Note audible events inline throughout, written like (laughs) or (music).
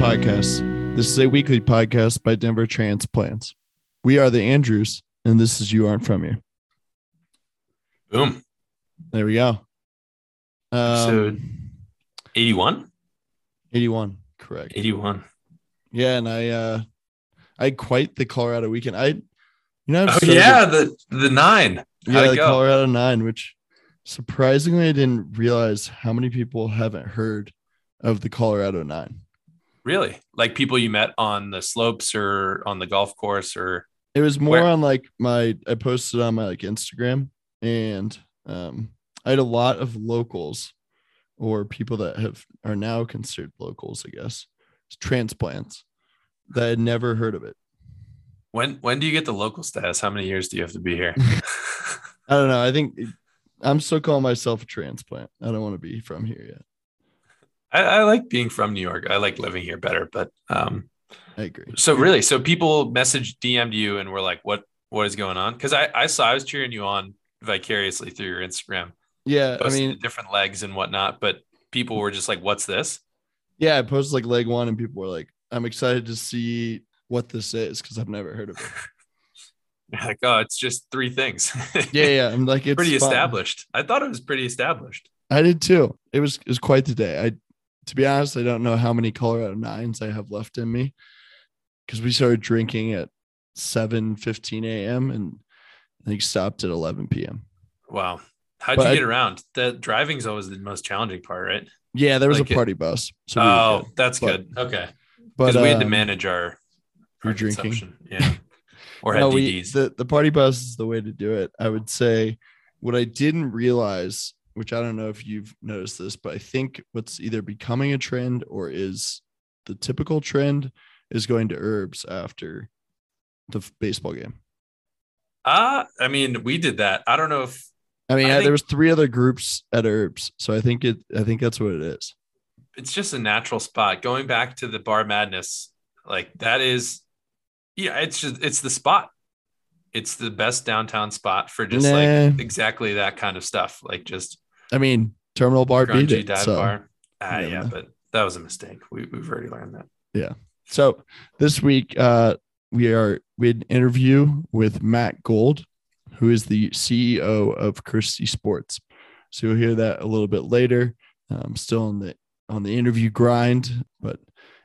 Welcome to the podcast. This is a weekly podcast by Denver Transplants. We are the Andrews, and this is You Aren't From Here. Boom. There we go. Episode Um, 81? 81, correct. 81. Yeah, and I uh I quite the Colorado weekend. I you know Oh, yeah. The, the nine. How'd yeah, the go? Colorado nine, which surprisingly I didn't realize how many people haven't heard of the Colorado nine. Really? Like people you met on the slopes or on the golf course or It was more Where- on like my I posted on my like Instagram and um I had a lot of locals or people that have are now considered locals, I guess, transplants that had never heard of it. when when do you get the local status? How many years do you have to be here? (laughs) (laughs) I don't know. I think I'm still calling myself a transplant. I don't want to be from here yet. I, I like being from New York. I like living here better. But um I agree. so really, so people messaged DM'd you and were like, what what is going on? Because I, I saw I was cheering you on vicariously through your Instagram. Yeah, I mean, different legs and whatnot, but people were just like, What's this? yeah, I posted like leg one, and people were like, "I'm excited to see what this is" because I've never heard of it. (laughs) Like, oh, it's just three things. Yeah, yeah, I'm like, (laughs) it's pretty fun. established. I thought it was pretty established. I did too. It was it was quite the day. I to be honest, I don't know how many Colorado nines I have left in me because we started drinking at 7 15 a.m. and I think stopped at 11 p.m. Wow. How'd But you I- get around? The driving's always the most challenging part, right? Yeah, there was Like a it- party bus. So we oh, good. that's But- good. Okay. but Because we had to um, manage our, our drinking. consumption. Yeah. Or had no, we, DDs. the, the party bus is the way to do it. I would say what I didn't realize, which I don't know if you've noticed this, but I think what's either becoming a trend or is the typical trend is going to Herb's after the f- baseball game. Ah, I mean, we did that. I don't know if I mean, I yeah, think- there was three other groups at Herb's, so I think it. I think that's what it is. it's just a natural spot. Going back to the bar madness, like that is, yeah, it's just it's the spot. It's the best downtown spot for just like exactly that kind of stuff. Like just I mean, Terminal Bar beat grungy it. dive So. bar. Ah, yeah, yeah, but that was a mistake. We, we've already learned that. Yeah. So this week, uh, we are we had an interview with Matt Gold, who is the CEO of Christie Sports. So you'll hear that a little bit later. Um, still on the on the interview grind, but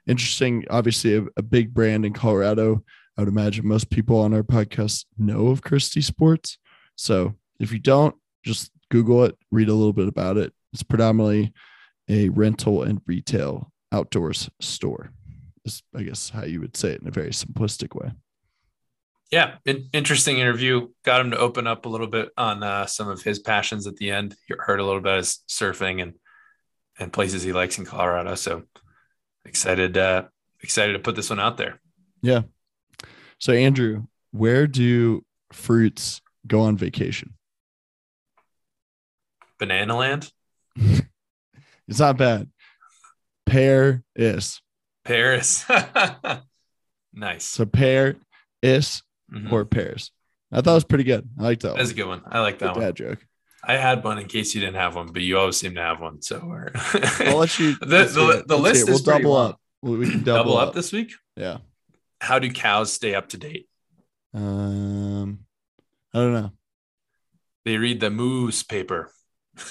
interesting. Obviously, a, a big brand in Colorado. I would imagine most people on our podcast know of Christie Sports. So if you don't, just Google it, read a little bit about it. It's predominantly a rental and retail outdoors store is I guess how you would say it in a very simplistic way. Yeah, in, interesting interview. Got him to open up a little bit on uh, some of his passions at the end. You heard a little bit of his surfing and and places he likes in Colorado. So excited, uh, excited to put this one out there. Yeah. So Andrew, where do fruits go on vacation? Banana Land, (laughs) It's not bad. Pear is. Paris. (laughs) nice. So pear is Mhm. or pears. I thought it was pretty good. I like that. That's a good one. I like Good that one. dad joke. I had one in case you didn't have one, but you always seem to have one. So we're (laughs) I'll let you. the the, the list is We'll pretty double long. up. We can double, Double up up. this week. Yeah. How do cows stay up to date? Um, I don't know. They read the moose paper.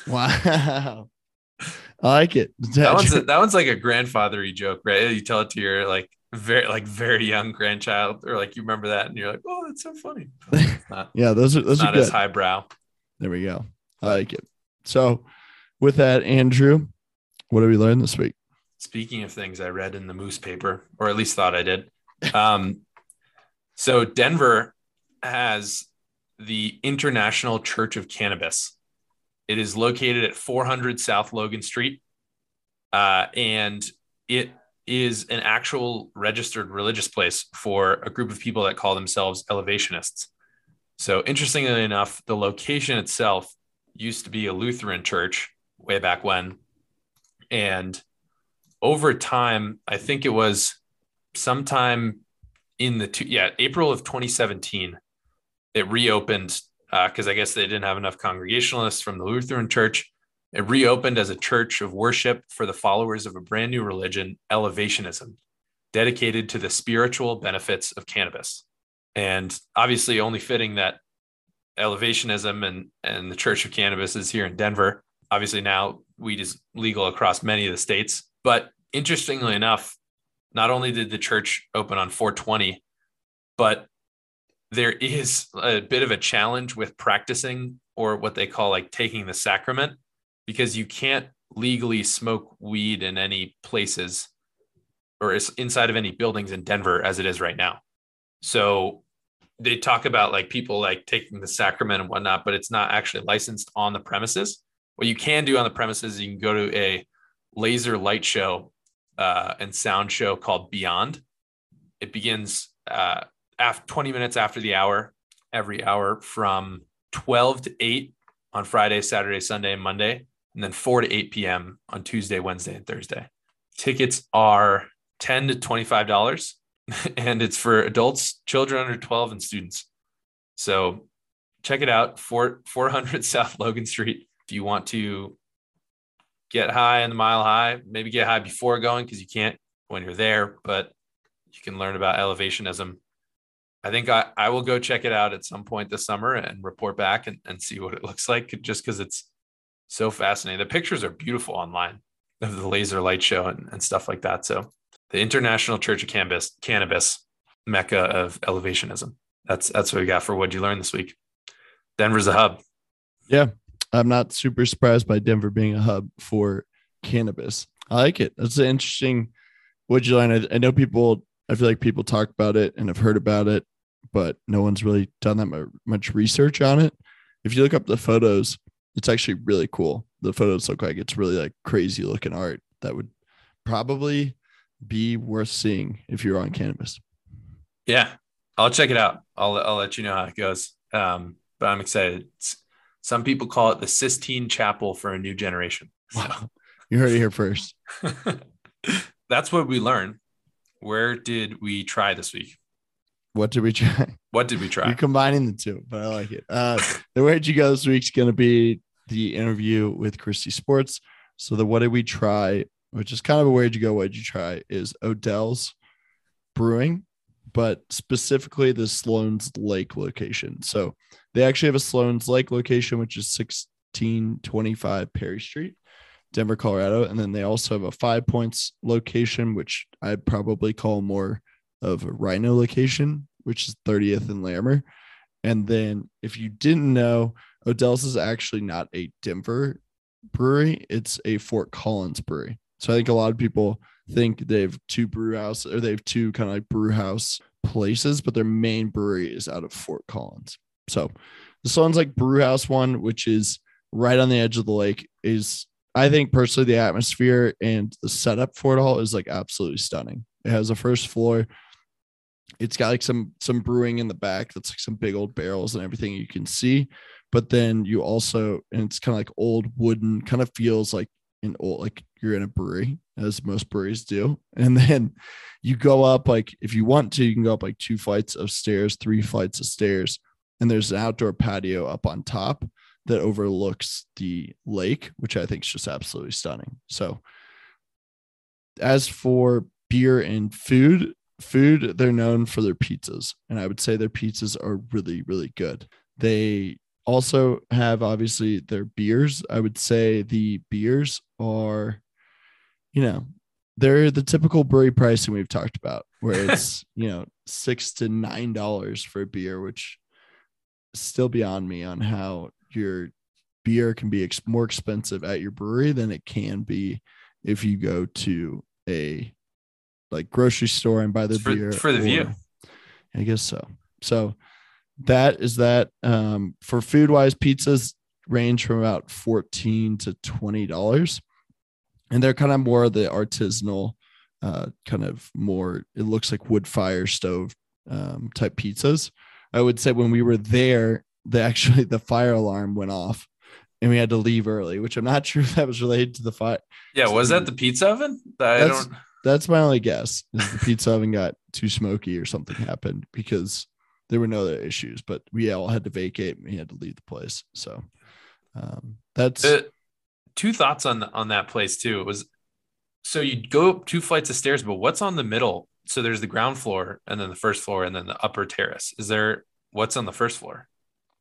Wow. (laughs) I like it. That one's a, that one's like a grandfathery joke, right? You tell it to your like very like very young grandchild, or like you remember that, and you're like, "Oh, that's so funny." (laughs) Not, yeah, those are those are not good. as highbrow. There we go. I like it. So, with that, Andrew, what did we learn this week? Speaking of things I read in the moose paper, or at least thought I did. Um, so Denver has the International Church of Cannabis. It is located at 400 South Logan Street, uh, and it is an actual registered religious place for a group of people that call themselves elevationists. So, interestingly enough, the location itself used to be a Lutheran church way back when, and over time, I think it was sometime in the two, yeah, April of 2017, it reopened Uh, because I guess they didn't have enough congregationalists from the Lutheran church. It reopened as a church of worship for the followers of a brand new religion, Elevationism, dedicated to the spiritual benefits of cannabis. And obviously, only fitting that Elevationism and, and the Church of Cannabis is here in Denver. Obviously, now weed is legal across many of the states. But interestingly enough, not only did the church open on 420, but there is a bit of a challenge with practicing or what they call like taking the sacrament because you can't legally smoke weed in any places or inside of any buildings in Denver as it is right now. So they talk about like people like taking the sacrament and whatnot, but it's not actually licensed on the premises. What you can do on the premises, you can go to a laser light show uh, and sound show called Beyond. It begins uh, after 20 minutes after the hour, every hour from 12 to 8 on Friday, Saturday, Sunday, and Monday and then 4 to 8 p.m. on Tuesday, Wednesday, and Thursday. Tickets are 10 to $25 (laughs) and it's for adults, children under 12, and students. So check it out, 4, 400 (laughs) South Logan Street. If you want to get high in the mile high, maybe get high before going because you can't when you're there, but you can learn about elevationism. I think I, I will go check it out at some point this summer and report back and, and see what it (laughs) looks like just because it's so fascinating. The pictures are beautiful online of the laser light show and, and stuff like that. So the International Church of Cannabis, Cannabis, mecca of elevationism. That's that's what we got for what you learned this week. Denver's a hub. Yeah, I'm not super surprised by Denver being a hub for cannabis. I like it. That's an interesting. What you learn? I, I know people. I feel like people talk about it and have heard about it, but no one's really done that much research on it. If you look up the photos, it's actually really cool. The photos look like it's really like crazy looking art that would probably be worth seeing if you're on cannabis. Yeah, I'll check it out. I'll I'll let you know how it goes. Um, but I'm excited. It's, some people call it the Sistine Chapel for a new generation. So. Wow, you heard it here first. (laughs) That's what we learn. Where did we try this week? What did we try? What did we try? You're combining the two, but I like it. Uh, the where'd you go this week's going to be the interview with Christie Sports. So the what did we try, which is kind of a where'd you go, what did you try, is Odell's Brewing, but specifically the Sloan's Lake location. So they actually have a Sloan's Lake location, which is 1625 Perry Street, Denver, Colorado. And then they also have a five points location, which I'd probably call more of a RiNo location, which is 30th and Larimer. And then if you didn't know, Odell's is actually not a Denver brewery, it's a Fort Collins brewery. So I think a lot of people think they have two brew house or they have two kind of like brew house places, but their main brewery is out of Fort Collins. So this one's like brew house one, which is right on the edge of the lake, is I think personally the atmosphere and the setup for it all is like absolutely stunning. It has a first floor. It's got like some some brewing in the back that's like some big old barrels and everything you can see. But then you also and it's kind of like old wooden kind of feels like an old like you're in a brewery as most breweries do. And (laughs) then you go up like if you want to you can go up like two flights of stairs three flights of stairs and there's an outdoor patio up on top that overlooks the lake which i think is just absolutely stunning. So as for beer and food food they're known for their pizzas and i would say their pizzas are really really good. They also have obviously their beers. I would say the beers are you know they're the typical brewery pricing we've talked about where it's (laughs) you know six to nine dollars for a beer which still beyond me on how your beer can be ex- more expensive at your brewery than it can be if you go to a like grocery store and buy the for, beer for the or, view. I guess so. So that is that. Um, for food wise, pizzas range from about fourteen to twenty dollars, and they're kind of more the artisanal, uh, kind of more. It looks like wood fire stove um, type pizzas. I would say when we were there, the actually the fire alarm went off and we had to leave early, which I'm not (laughs) sure if that was related to the fire. Yeah, was that the pizza oven? I don't that's my only guess. Is the pizza oven got too smoky or something happened because there were no other issues, but we all had to vacate and we had to leave the place. So um, that's uh, two thoughts on the, on that place too. It was so you'd go up two flights of stairs, but what's on the middle? So there's the ground floor and then the first floor and then the upper terrace. Is there what's on the first floor?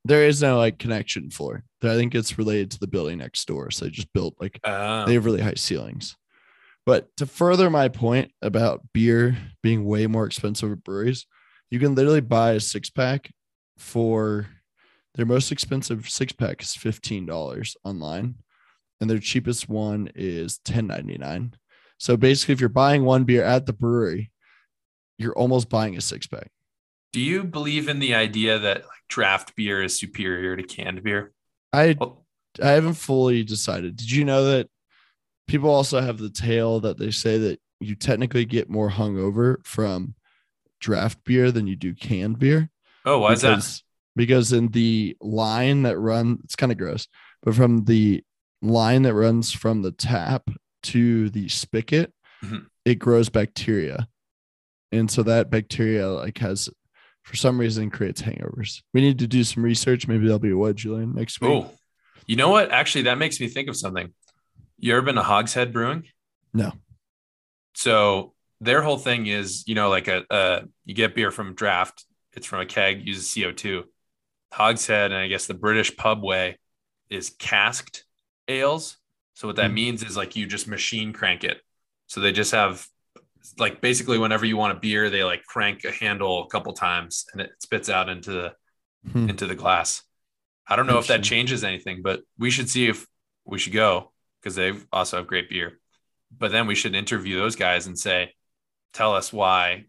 There is no like connection floor. I think it's related to the building next door. So they just built like Uh, they have really high ceilings. But to further my point about beer being way more expensive at breweries, you can literally buy a six pack for their most expensive six pack is $15 online, and their cheapest one is $10.99. So basically, if you're buying one beer at the brewery, you're almost buying a six pack. Do you believe in the idea that like draft beer is superior to canned beer? I Well, I haven't fully decided. Did you know that people also have the tale that they say that you technically get more hungover from draft beer than you do canned beer? oh, why is that? because, Because in the line that runs, it's kind of gross, but from the line that runs from the tap to the spigot, Mhm. it grows bacteria, and so that bacteria like has, for some reason, creates hangovers. We need to do some research. Maybe there'll be a what, Julian, next week. Oh, you know what? Actually, that makes me think of something. You ever been to Hogshead Brewing? No. So their whole thing is, you know, like a, uh, you get beer from draft. It's from a keg, uses CO two. Hogshead, and I guess the British pub way is casked ales. So what that Hmm. means is like you just machine crank it. So they just have like basically whenever you want a beer, they like crank a handle a couple times and it spits out into the Hmm. into the glass. I don't know if that changes anything, but we should see if we should go because they also have great beer. But then we should interview those guys and say, tell us why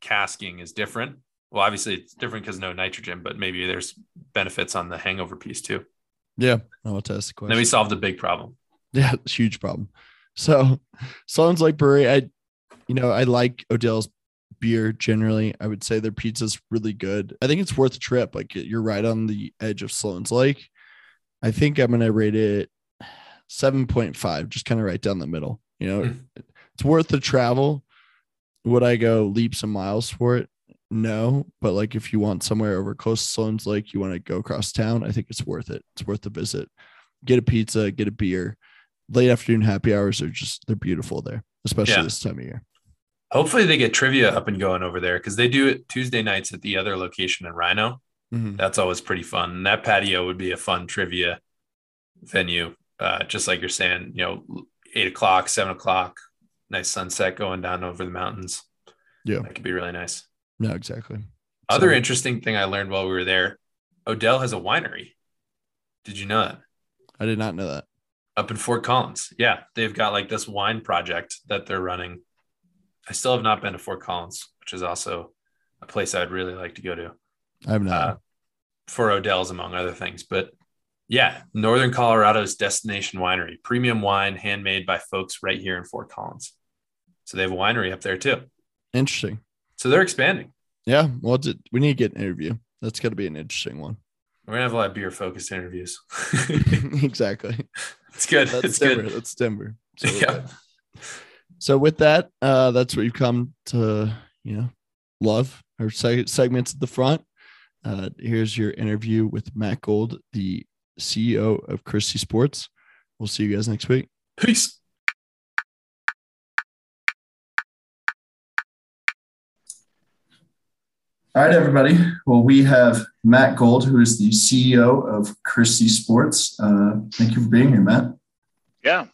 casking is different. Well, obviously it's different because no nitrogen, but maybe there's benefits on the hangover piece too. Yeah, I'll test the question. Then we solve the big problem. Yeah, (laughs) huge problem. So, Sloan's Lake Brewery, I, you know, I like Odell's beer generally. I would say their pizza's really good. I think it's worth a trip. Like you're right on the edge of Sloan's Lake. I think I'm gonna rate it 7.5, just kind of right down the middle. You know, Hmm. it's worth the travel. Would I go leaps and miles for it? No, but like if you want somewhere over close to Sloan's Lake, you want to go across town, I think it's worth it. It's worth the visit. Get a pizza, get a beer. Late afternoon happy hours are just they're beautiful there, especially Yeah. this time of year. Hopefully they get trivia up and going over there because they do it Tuesday nights at the other location in RiNo. Mhm. That's always pretty fun. And that patio would be a fun trivia venue. Uh, just like you're saying, you know, eight o'clock, seven o'clock, nice sunset going down over the mountains. Yeah. That could be really nice. No, exactly. Other So- interesting thing I learned while we were there, Odell has a winery. Did you know that? I did not know that. Up in Fort Collins. Yeah. They've got like this wine project that they're running. I still have not been to Fort Collins, which is also a place I'd really like to go to. I have not. uh, for Odell's, among other things. But yeah, Northern Colorado's destination winery, premium wine handmade by folks right here in Fort Collins. So they have a winery up there too. Interesting. So they're expanding. Yeah. Well, we need to get an interview. That's got to be an interesting one. We're gonna have a lot of beer focused interviews. (laughs) exactly. (laughs) it's good. That's it's Denver. good. That's Denver. So, (laughs) Yeah. Good. so with that, uh, that's what you've come to, you know, love our seg- segments at the front. Uh, here's your interview with Matt Gold, the CEO of Christie Sports. We'll see you guys next week. Peace. All right, everybody. Well, we have Matt Gold, who is the CEO of Christie Sports. Uh, thank you for being here, Matt. Yeah.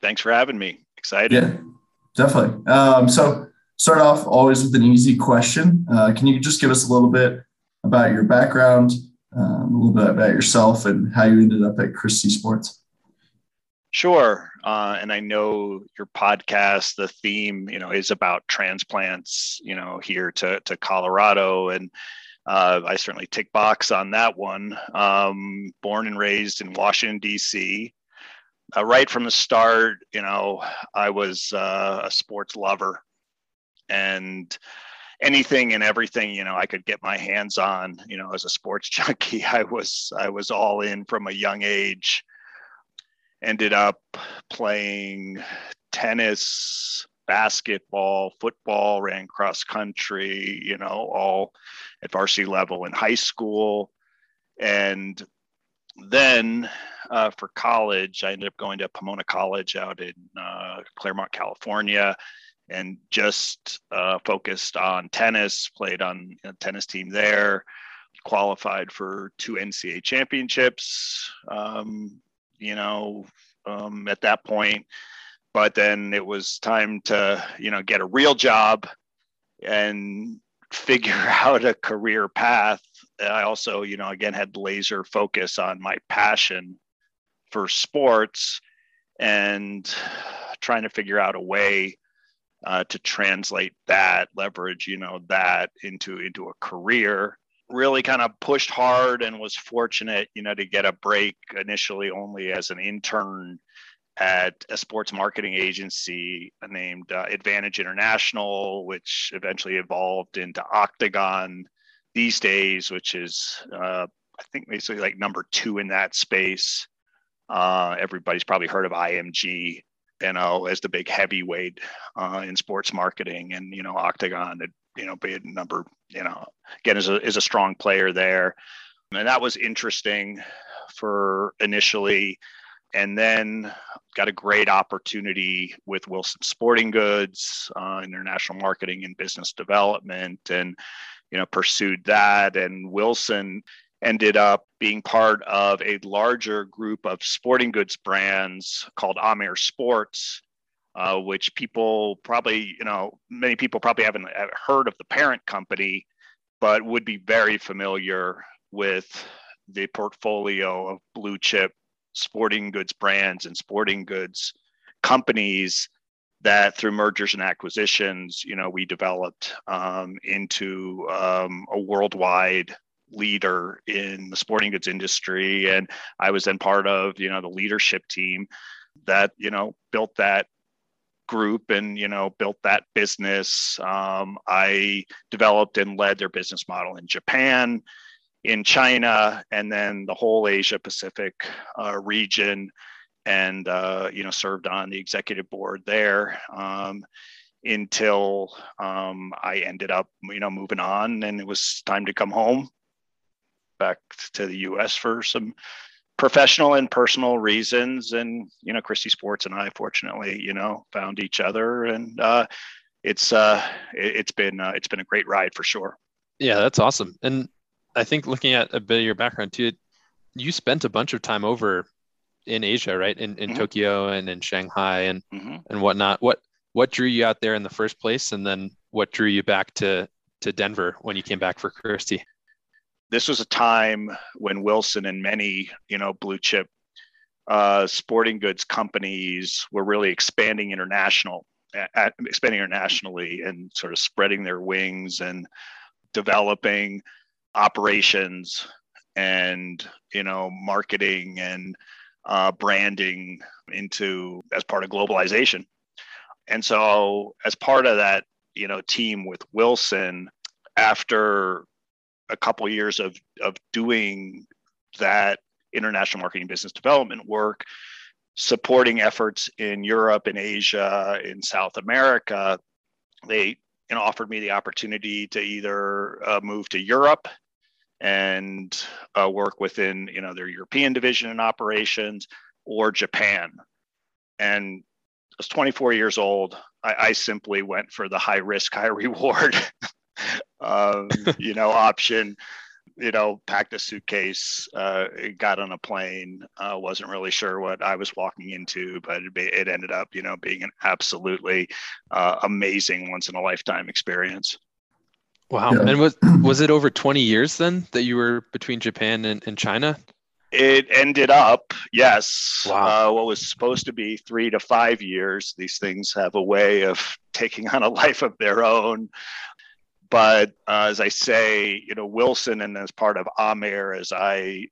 Thanks for having me. Excited. Yeah, definitely. Um, so, start off always with an easy question. Uh, can you just give us a little bit about your background, um, a little bit about yourself, and how you ended up at Christie Sports? Sure. Uh, and I know your podcast, the theme, you know, is about transplants, you know, here to, to Colorado. And uh, I certainly tick box on that one. Um, born and raised in Washington, D.C. Uh, right from the start, you know, I was uh, a sports lover and anything and everything, you know, I could get my hands on, you know, as a sports (laughs) junkie, I was, I was all in from a young age ended up playing tennis, basketball, football, ran cross country, you know, all at varsity level in high school. And then uh, for college, I ended up going to Pomona College out in uh, Claremont, California, and just uh, focused on tennis. Played on a tennis team there. Qualified for two NCAA championships. Um, you know, um, at that point, but then it was time to you know get a real job and figure (laughs) out a career path i also you know again had laser focus on my passion for sports and trying to figure out a way uh, to translate that leverage you know that into into a career. Really kind of pushed hard and was fortunate you know to get a break initially only as an intern at a sports marketing agency named uh, advantage international which eventually evolved into octagon these days which is uh, i think basically like number two in that space. Uh, everybody's probably heard of IMG, you know, as the big heavyweight uh, in sports marketing, and you know, Octagon, you know, being number, you know, again is a is a strong player there, and that was interesting for initially, and then got a great opportunity with Wilson Sporting Goods, uh, international marketing and business development, and you know, pursued that, and Wilson ended up being part of a larger group of sporting goods brands called Amer Sports, uh, which people probably, you know, many people probably haven't heard of the parent company, but would be very familiar with the portfolio of blue chip sporting goods brands and sporting goods companies that through mergers and acquisitions, you know, we developed um, into um, a worldwide leader in the sporting goods industry. And i was then part of you know the leadership team that you know built that group and you know built that business. Um, i developed and led their business model in japan in china and then the whole asia pacific uh, region and uh, you know served on the executive board there um, until um, I ended up, you know, moving on, and it was time to come home back to the U.S. for some professional and personal reasons. And you know, Christie Sports and I, fortunately, you know, found each other, and uh, it's uh, it, has been uh, it's been a great ride for sure. Yeah, that's awesome. And I think looking at a bit of your background too, you spent a bunch of time over in Asia, right? In in mm-hmm. Tokyo and in Shanghai and mm-hmm. and whatnot. What what drew you out there in the first place, and then what drew you back to to Denver when you came back for Christie? this was a time when Wilson and many, you know, blue chip uh, sporting goods companies were really expanding international, at, expanding internationally, and sort of spreading their wings and developing operations and you know marketing and uh, branding into as part of globalization. And so, as part of that, you know, team with Wilson, after a couple years of of doing that international marketing business development work supporting efforts in Europe in Asia in South America they know offered me the opportunity to either uh, move to Europe and uh, work within you know their European division and operations or Japan and I was 24 years old I, I simply went for the high risk high (laughs) reward um, (laughs) you know, option. You know, packed a suitcase, uh, got on a plane. Uh, wasn't really sure what I was walking into, but it, it ended up, you know, being an absolutely uh, amazing once in a lifetime experience. Wow! Yeah. And was was it over twenty years then that you were between Japan and, and China? It ended up, yes. Wow. Uh, what was supposed to be three to five years. These things have a way of (laughs) taking on a life of their own but uh, as I say, you know, Wilson and as part of Amer, as I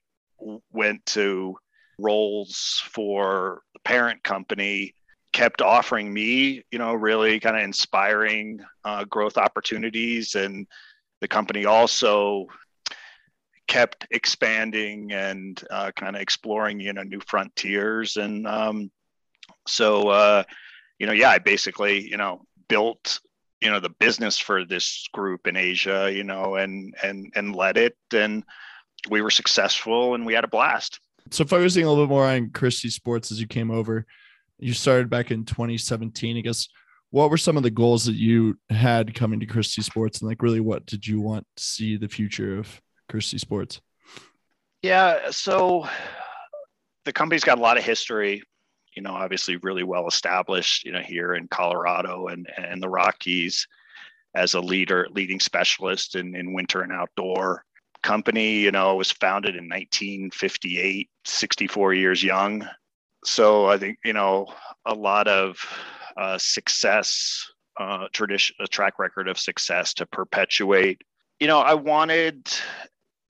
went to roles for the parent company, kept offering me, you know, really kind of inspiring uh, growth opportunities. And the company also kept expanding and uh, kind of exploring, you know, new frontiers. And um, so, uh, you know, yeah, I basically, you know, built you know the business for this group in Asia, you know, and and and led it, and we were successful, and we had a blast. So focusing a little bit more on Christie Sports as you came over, you started back in 2017. I guess what were some of the goals that you had coming to Christie Sports, and like really, what did you want to see the future of Christie Sports? Yeah, so the company's got a lot of history. You know, obviously, really well established. You know, here in Colorado and and the Rockies, as a leader, leading specialist in in winter and outdoor company. You know, it was founded in 1958, 64 years young. So I think you know a lot of uh, success, uh, tradition, a track record of success to perpetuate. You know, I wanted,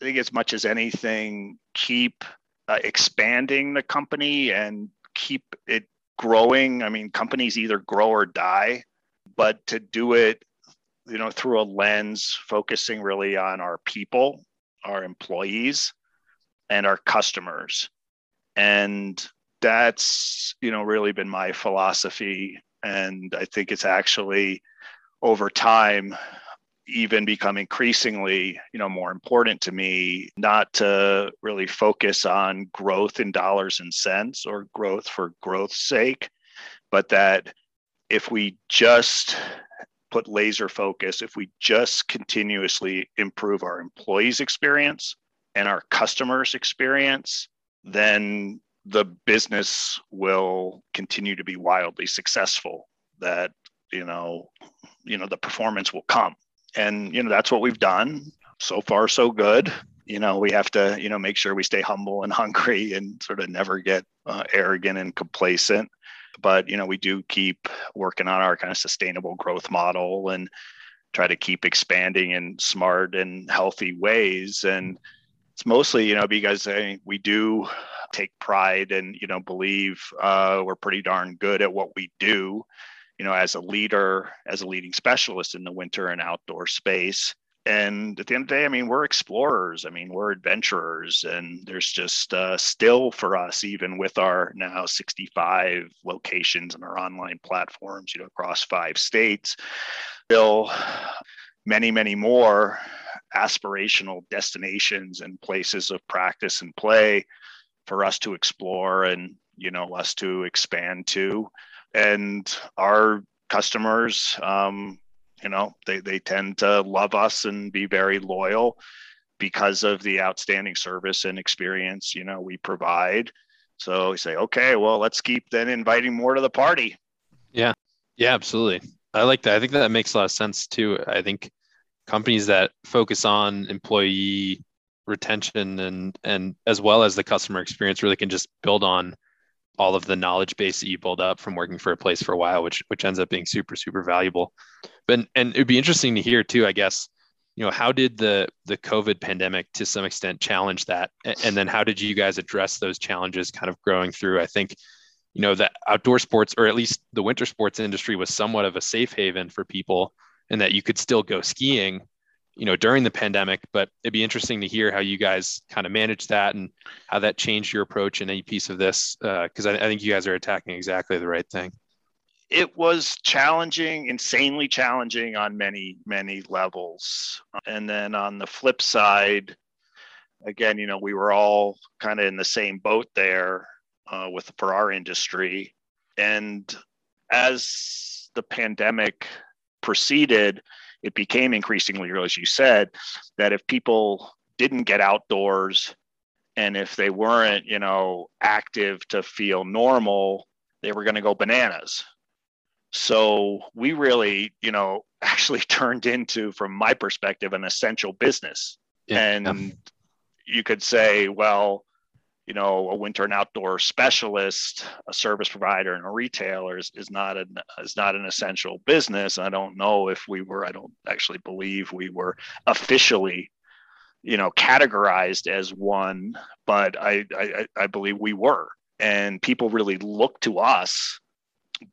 I think as much as anything, keep uh, expanding the company and keep it growing. I mean, companies either grow or die, but to do it, you know, through a lens focusing really on our people, our employees, and our customers. And that's, you know, really been my philosophy. And I think it's actually over time even become increasingly you know more important to me not to really focus on growth in dollars and cents or growth for growth's sake but that if we just put laser focus if we just continuously improve our employees experience and our customers experience then the business will continue to be wildly successful that you know you know the performance will come. And you know that's what we've done. So far so good. You know we have to you know make sure we stay humble and (laughs) hungry and sort of never get uh, arrogant and complacent. But you know we do keep working on our kind of sustainable growth model and try to keep expanding in smart and healthy ways. And it's mostly you know because uh, we do take pride and you know believe uh, we're pretty darn good at what we do you know as a leader as a leading specialist in the winter and outdoor space. And at the end of the day i mean we're explorers. I mean we're adventurers. And there's just uh, still for us even with our now 65 locations and our online platforms you know across five states still many many more aspirational destinations and places of practice and play for us to explore and you know us to expand to. And our customers um, you know they, they tend to love us and be very loyal because of the outstanding service and experience you know we provide. So we say okay well let's keep then inviting more to the party. Yeah. Yeah absolutely. I like that. I think that makes a lot of sense too. I think companies that focus on employee retention and and as well as the customer experience really can just build on all of the knowledge base that you build up from working for a place for a while which which ends up being super super valuable. But and it'd be interesting to hear too i guess you know how did the the covid pandemic to some extent challenge that? And then how did you guys address those challenges kind of growing through? I think you know the outdoor sports or at least the winter sports industry was somewhat of a safe haven for people and that you could still go skiing you know during the pandemic but it'd be interesting to hear how you guys kind of manage that and how that changed your approach in any piece of this because uh, I, I think you guys are attacking exactly the right thing. It was challenging insanely challenging on many many levels. And then on the flip side again you know we were all kind of in the same boat there uh, with for our industry. And as the pandemic proceeded it became increasingly real, as you said, that if people didn't get outdoors and if they weren't, you know, active to feel normal, they were going to go bananas. So we really, you know, (laughs) actually turned into, from my perspective, an essential business. Yeah. And you could say, well, you know, a winter and outdoor specialist, a service provider, and a retailer is, is not an is not an essential business. I don't know if we were. I don't actually believe we were officially, you know, categorized as one, but I I, I believe we were, and people really look to us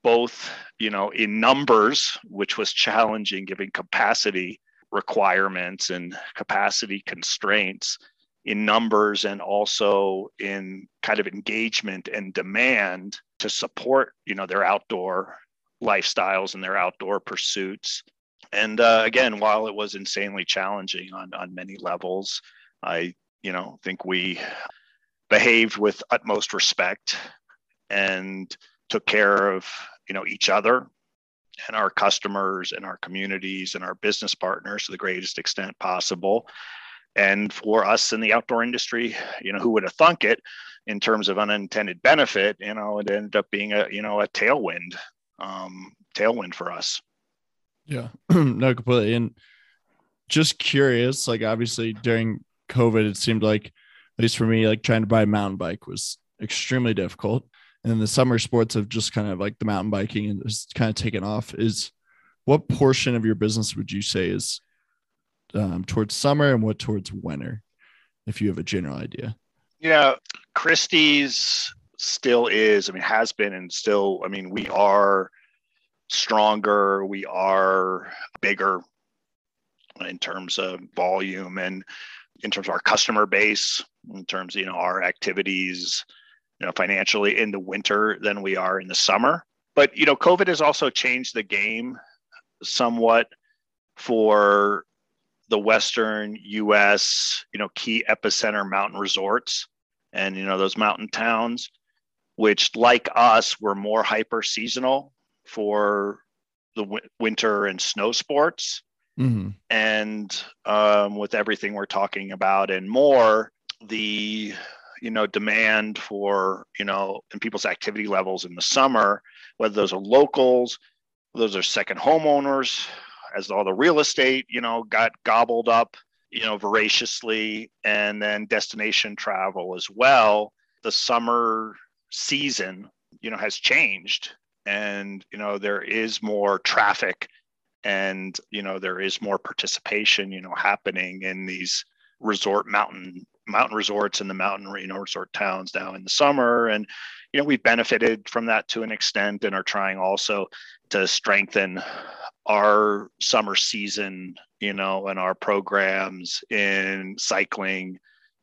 both you know in numbers which was challenging given capacity requirements and capacity constraints in numbers and also in kind of engagement and demand to support you know their outdoor lifestyles and their outdoor pursuits. And uh, again while it was insanely challenging on on many levels i you know think we behaved with utmost respect and took care of you know each other and our customers and our communities and our business partners to the greatest extent possible and for us in the outdoor industry you know who would have thunk it in terms of unintended benefit you know it ended up being a you know a tailwind um tailwind for us. Yeah (clears throat) no completely. And just curious like obviously during covid it seemed like at least for me like trying to buy a mountain bike was extremely difficult. And the summer sports have just kind of like the mountain biking and kind of taken off. Is what portion of your business would you say is um, towards summer and what towards winter if you have a general idea yeah christie's still is i mean has been and still i mean we are stronger we are bigger in terms of volume and in terms of our customer base in terms of you know our activities you know, financially in the winter than we are in the summer. But you know, COVID has also changed the game somewhat for the Western U.S. You know, key epicenter mountain resorts and you know those mountain towns, which like us were more hyper seasonal for the w- winter and snow sports. Mm-hmm. And um, with everything we're talking about and more, the you know demand for you know and people's activity levels in the summer whether those are locals those are second homeowners as all the real estate you know got gobbled up you know voraciously and then destination travel as well. The summer season you know has changed and you know there is more traffic and you know there is more participation you know happening in these resort mountain mountain resorts and the mountain you know resort towns now in the summer. And you know we've benefited from that to an extent and are trying also to strengthen our summer season you know and our programs in cycling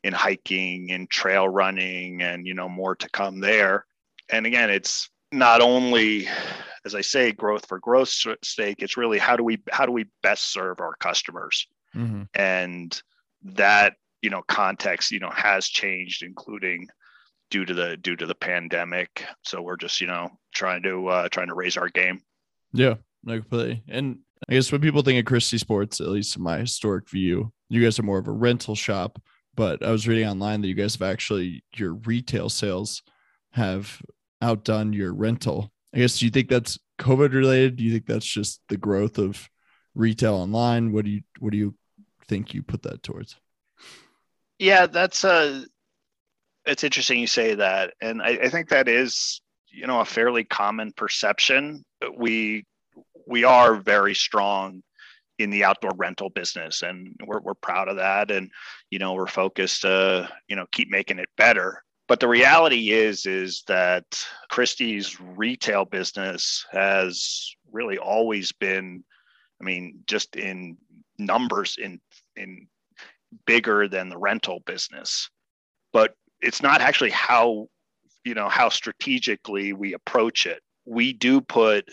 in hiking in trail running and you know more to come there. And again it's not only as i say growth for growth's sake it's really how do we how do we best serve our customers? Mm-hmm. and that you know context you know has changed including due to the due to the pandemic. So we're just you know trying to uh trying to raise our game. Yeah no completely. And i guess when people think of christie sports at least in my historic view you guys are more of a rental shop but i was reading online that you guys have actually your retail sales have outdone your rental. I guess do you think that's covid related? Do you think that's just the growth of retail online? What do you what do you think you put that towards yeah, that's. Uh, it's interesting you say that, and I, I think that is you know a fairly common perception. We we are very strong in the outdoor rental business and we're, we're proud of that and you know we're focused to you know keep making it better but the reality is is that christie's retail business has really always been i mean just in numbers in in bigger than the rental business. But it's not actually how you know how strategically we approach it. We do put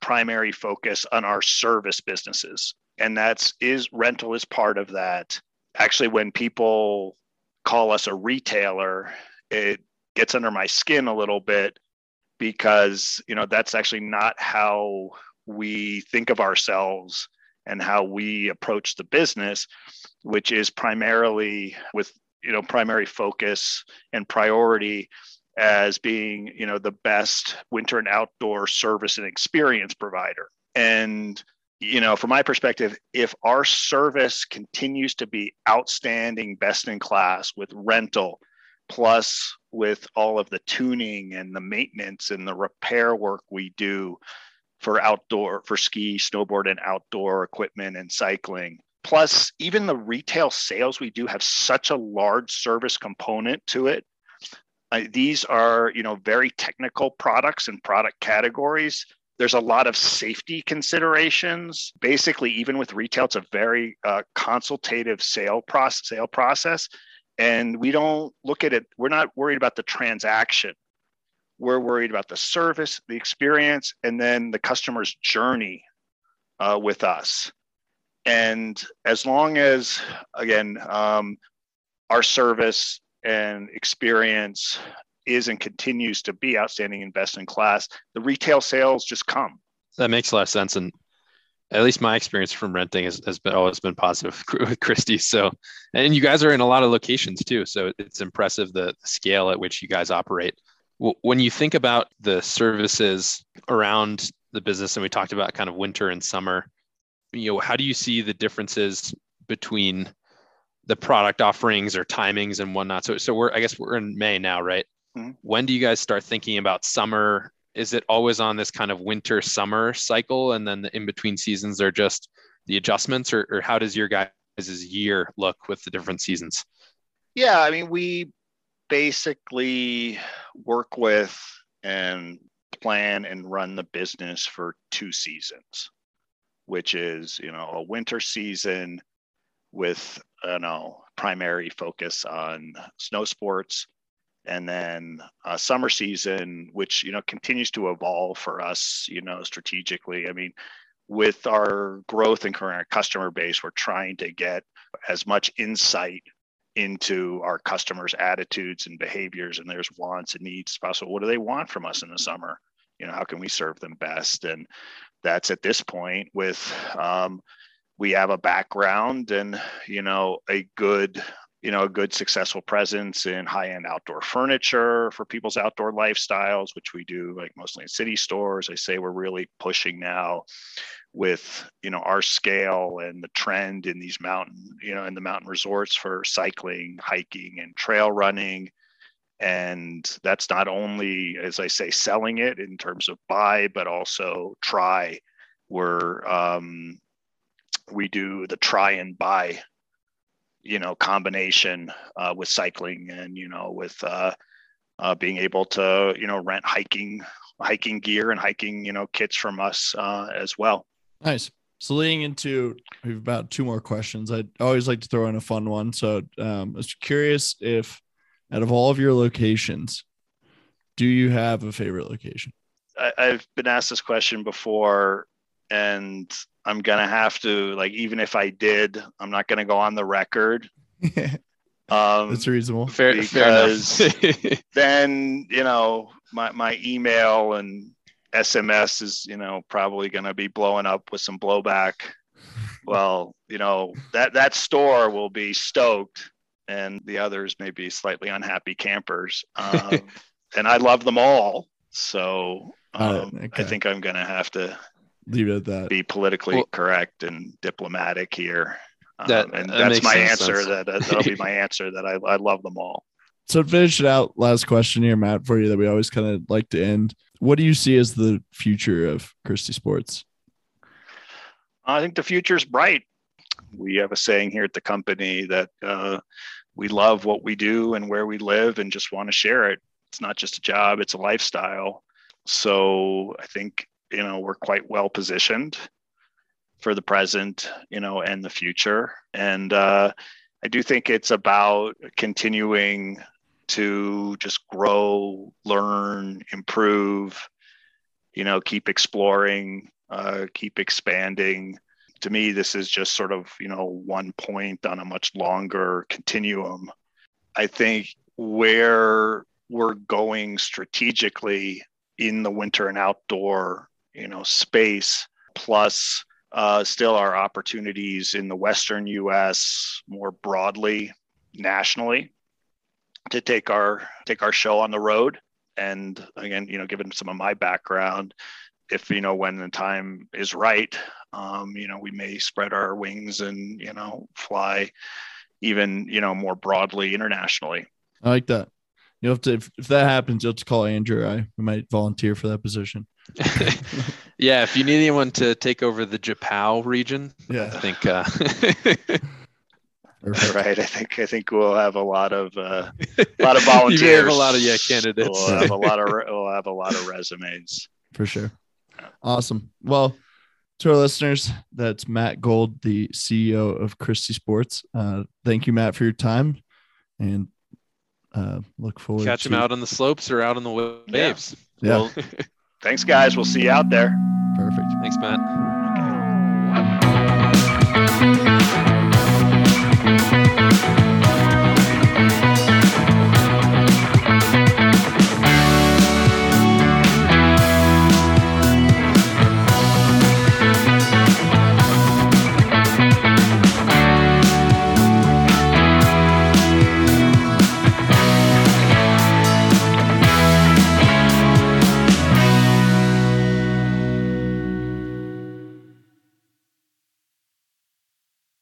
primary focus on our service businesses and that's is rental is part of that. Actually when people call us a retailer it gets under my skin a little bit because you know that's actually not how we think of ourselves and how we approach the business which is primarily with you know primary focus and priority as being you know the best winter and outdoor service and experience provider. And you know from my perspective if our service continues to be outstanding best in class with rental plus with all of the tuning and the maintenance and the repair work we do for outdoor for ski snowboard and outdoor equipment and cycling plus even the retail sales we do have such a large service component to it. Uh, these are you know very technical products and product categories. There's a lot of safety considerations. Basically even with retail it's a very uh, consultative sale process sale process. And we don't look at it we're not worried about the transaction. We're worried about the service the experience and then the customer's journey uh, with us and as long as, again, um, our service and experience is and continues to be outstanding and best in class, the retail sales just come. That makes a lot of sense. And at least my experience from renting has, has been always been positive (laughs) with Christy. So, and you guys are in a lot of locations too. So it's impressive the scale at which you guys operate. When you think about the services around the business, and we talked about kind of winter and summer, you know, how do you see the differences between the product offerings or timings and whatnot? So, so we're, I guess we're in May now, right? Mm-hmm. When do you guys start thinking about summer? Is it always on this kind of winter summer cycle, and then the in between seasons are just the adjustments, or, or how does your guys' year look with the different seasons? Yeah, I mean, we basically work with and plan and run the business for two seasons, which is you know a winter season with you know primary focus on snow sports and then uh, summer season which you know continues to evolve for us you know strategically. I mean with our growth and current customer base we're trying to get as much insight into our customers attitudes and behaviors and there's wants and needs possible. What do they want from us in the summer? You know how can we serve them best? And that's at this point with um, we have a background and you know a good you know a good successful presence in high-end outdoor furniture for people's outdoor lifestyles which we do like mostly in city stores. I say we're really pushing now with you know our scale and the trend in these mountain you know in the mountain resorts for cycling hiking and trail running and that's not only as i say selling it in terms of buy but also try. We're um, we do the try and buy you know combination uh, with cycling and you know with uh, uh, being able to you know rent hiking hiking gear and hiking you know kits from us uh, as well. Nice. So leading into we have about two more questions. I always like to throw in a fun one. So um, i was curious if out of all of your locations do you have a favorite location I, i've been asked this question before and I'm gonna have to like even if I did, I'm not gonna go on the record. (laughs) um, That's reasonable. Fair, because fair (laughs) then you know my my email and SMS is you know probably gonna be blowing up with some blowback. (laughs) Well, you know that that store will be stoked, and the others may be slightly unhappy campers. (laughs) Um, and I love them all, so um, okay. I think I'm gonna have to leave it at that. Be politically well, correct and diplomatic here. Um, that, and that that's my answer. Sense. That that'll be my (laughs) answer. That I, I love them all. So to finish it out, last question here, Matt, for you that we always kind of like to end. What do you see as the future of Christy Sports? I think the future is bright. We have a saying here at the company that uh, we love what we do and where we live and just want to share it. It's not just a job, it's a lifestyle. So I think you know we're quite well positioned for the present you know and the future and uh, i do think it's about continuing to just grow learn improve you know keep exploring uh, keep expanding to me this is just sort of you know one point on a much longer continuum. I think where we're going strategically in the winter and outdoor you know space plus uh, still our opportunities in the western us more broadly nationally to take our take our show on the road. And again you know given some of my background if you know when the time is right um, you know we may spread our wings and you know fly even you know more broadly internationally i like that you have to if, if that happens you'll have to call andrew i might volunteer for that position (laughs) yeah, if you need anyone to take over the Japow region, yeah, I think. Uh... (laughs) right. I think I think we'll have a lot of uh, a lot of volunteers. (laughs) you have a lot of yeah candidates. We'll have a lot of we'll have a lot of resumes for sure. Awesome. Well, to our listeners, that's Matt Gold, the CEO of Christy Sports. Uh, thank you, Matt, for your time, and uh, look forward. Catch to... him out on the slopes or out on the waves. Yeah. yeah. Well, Thanks, guys. We'll see you out there. Perfect. Thanks, Matt.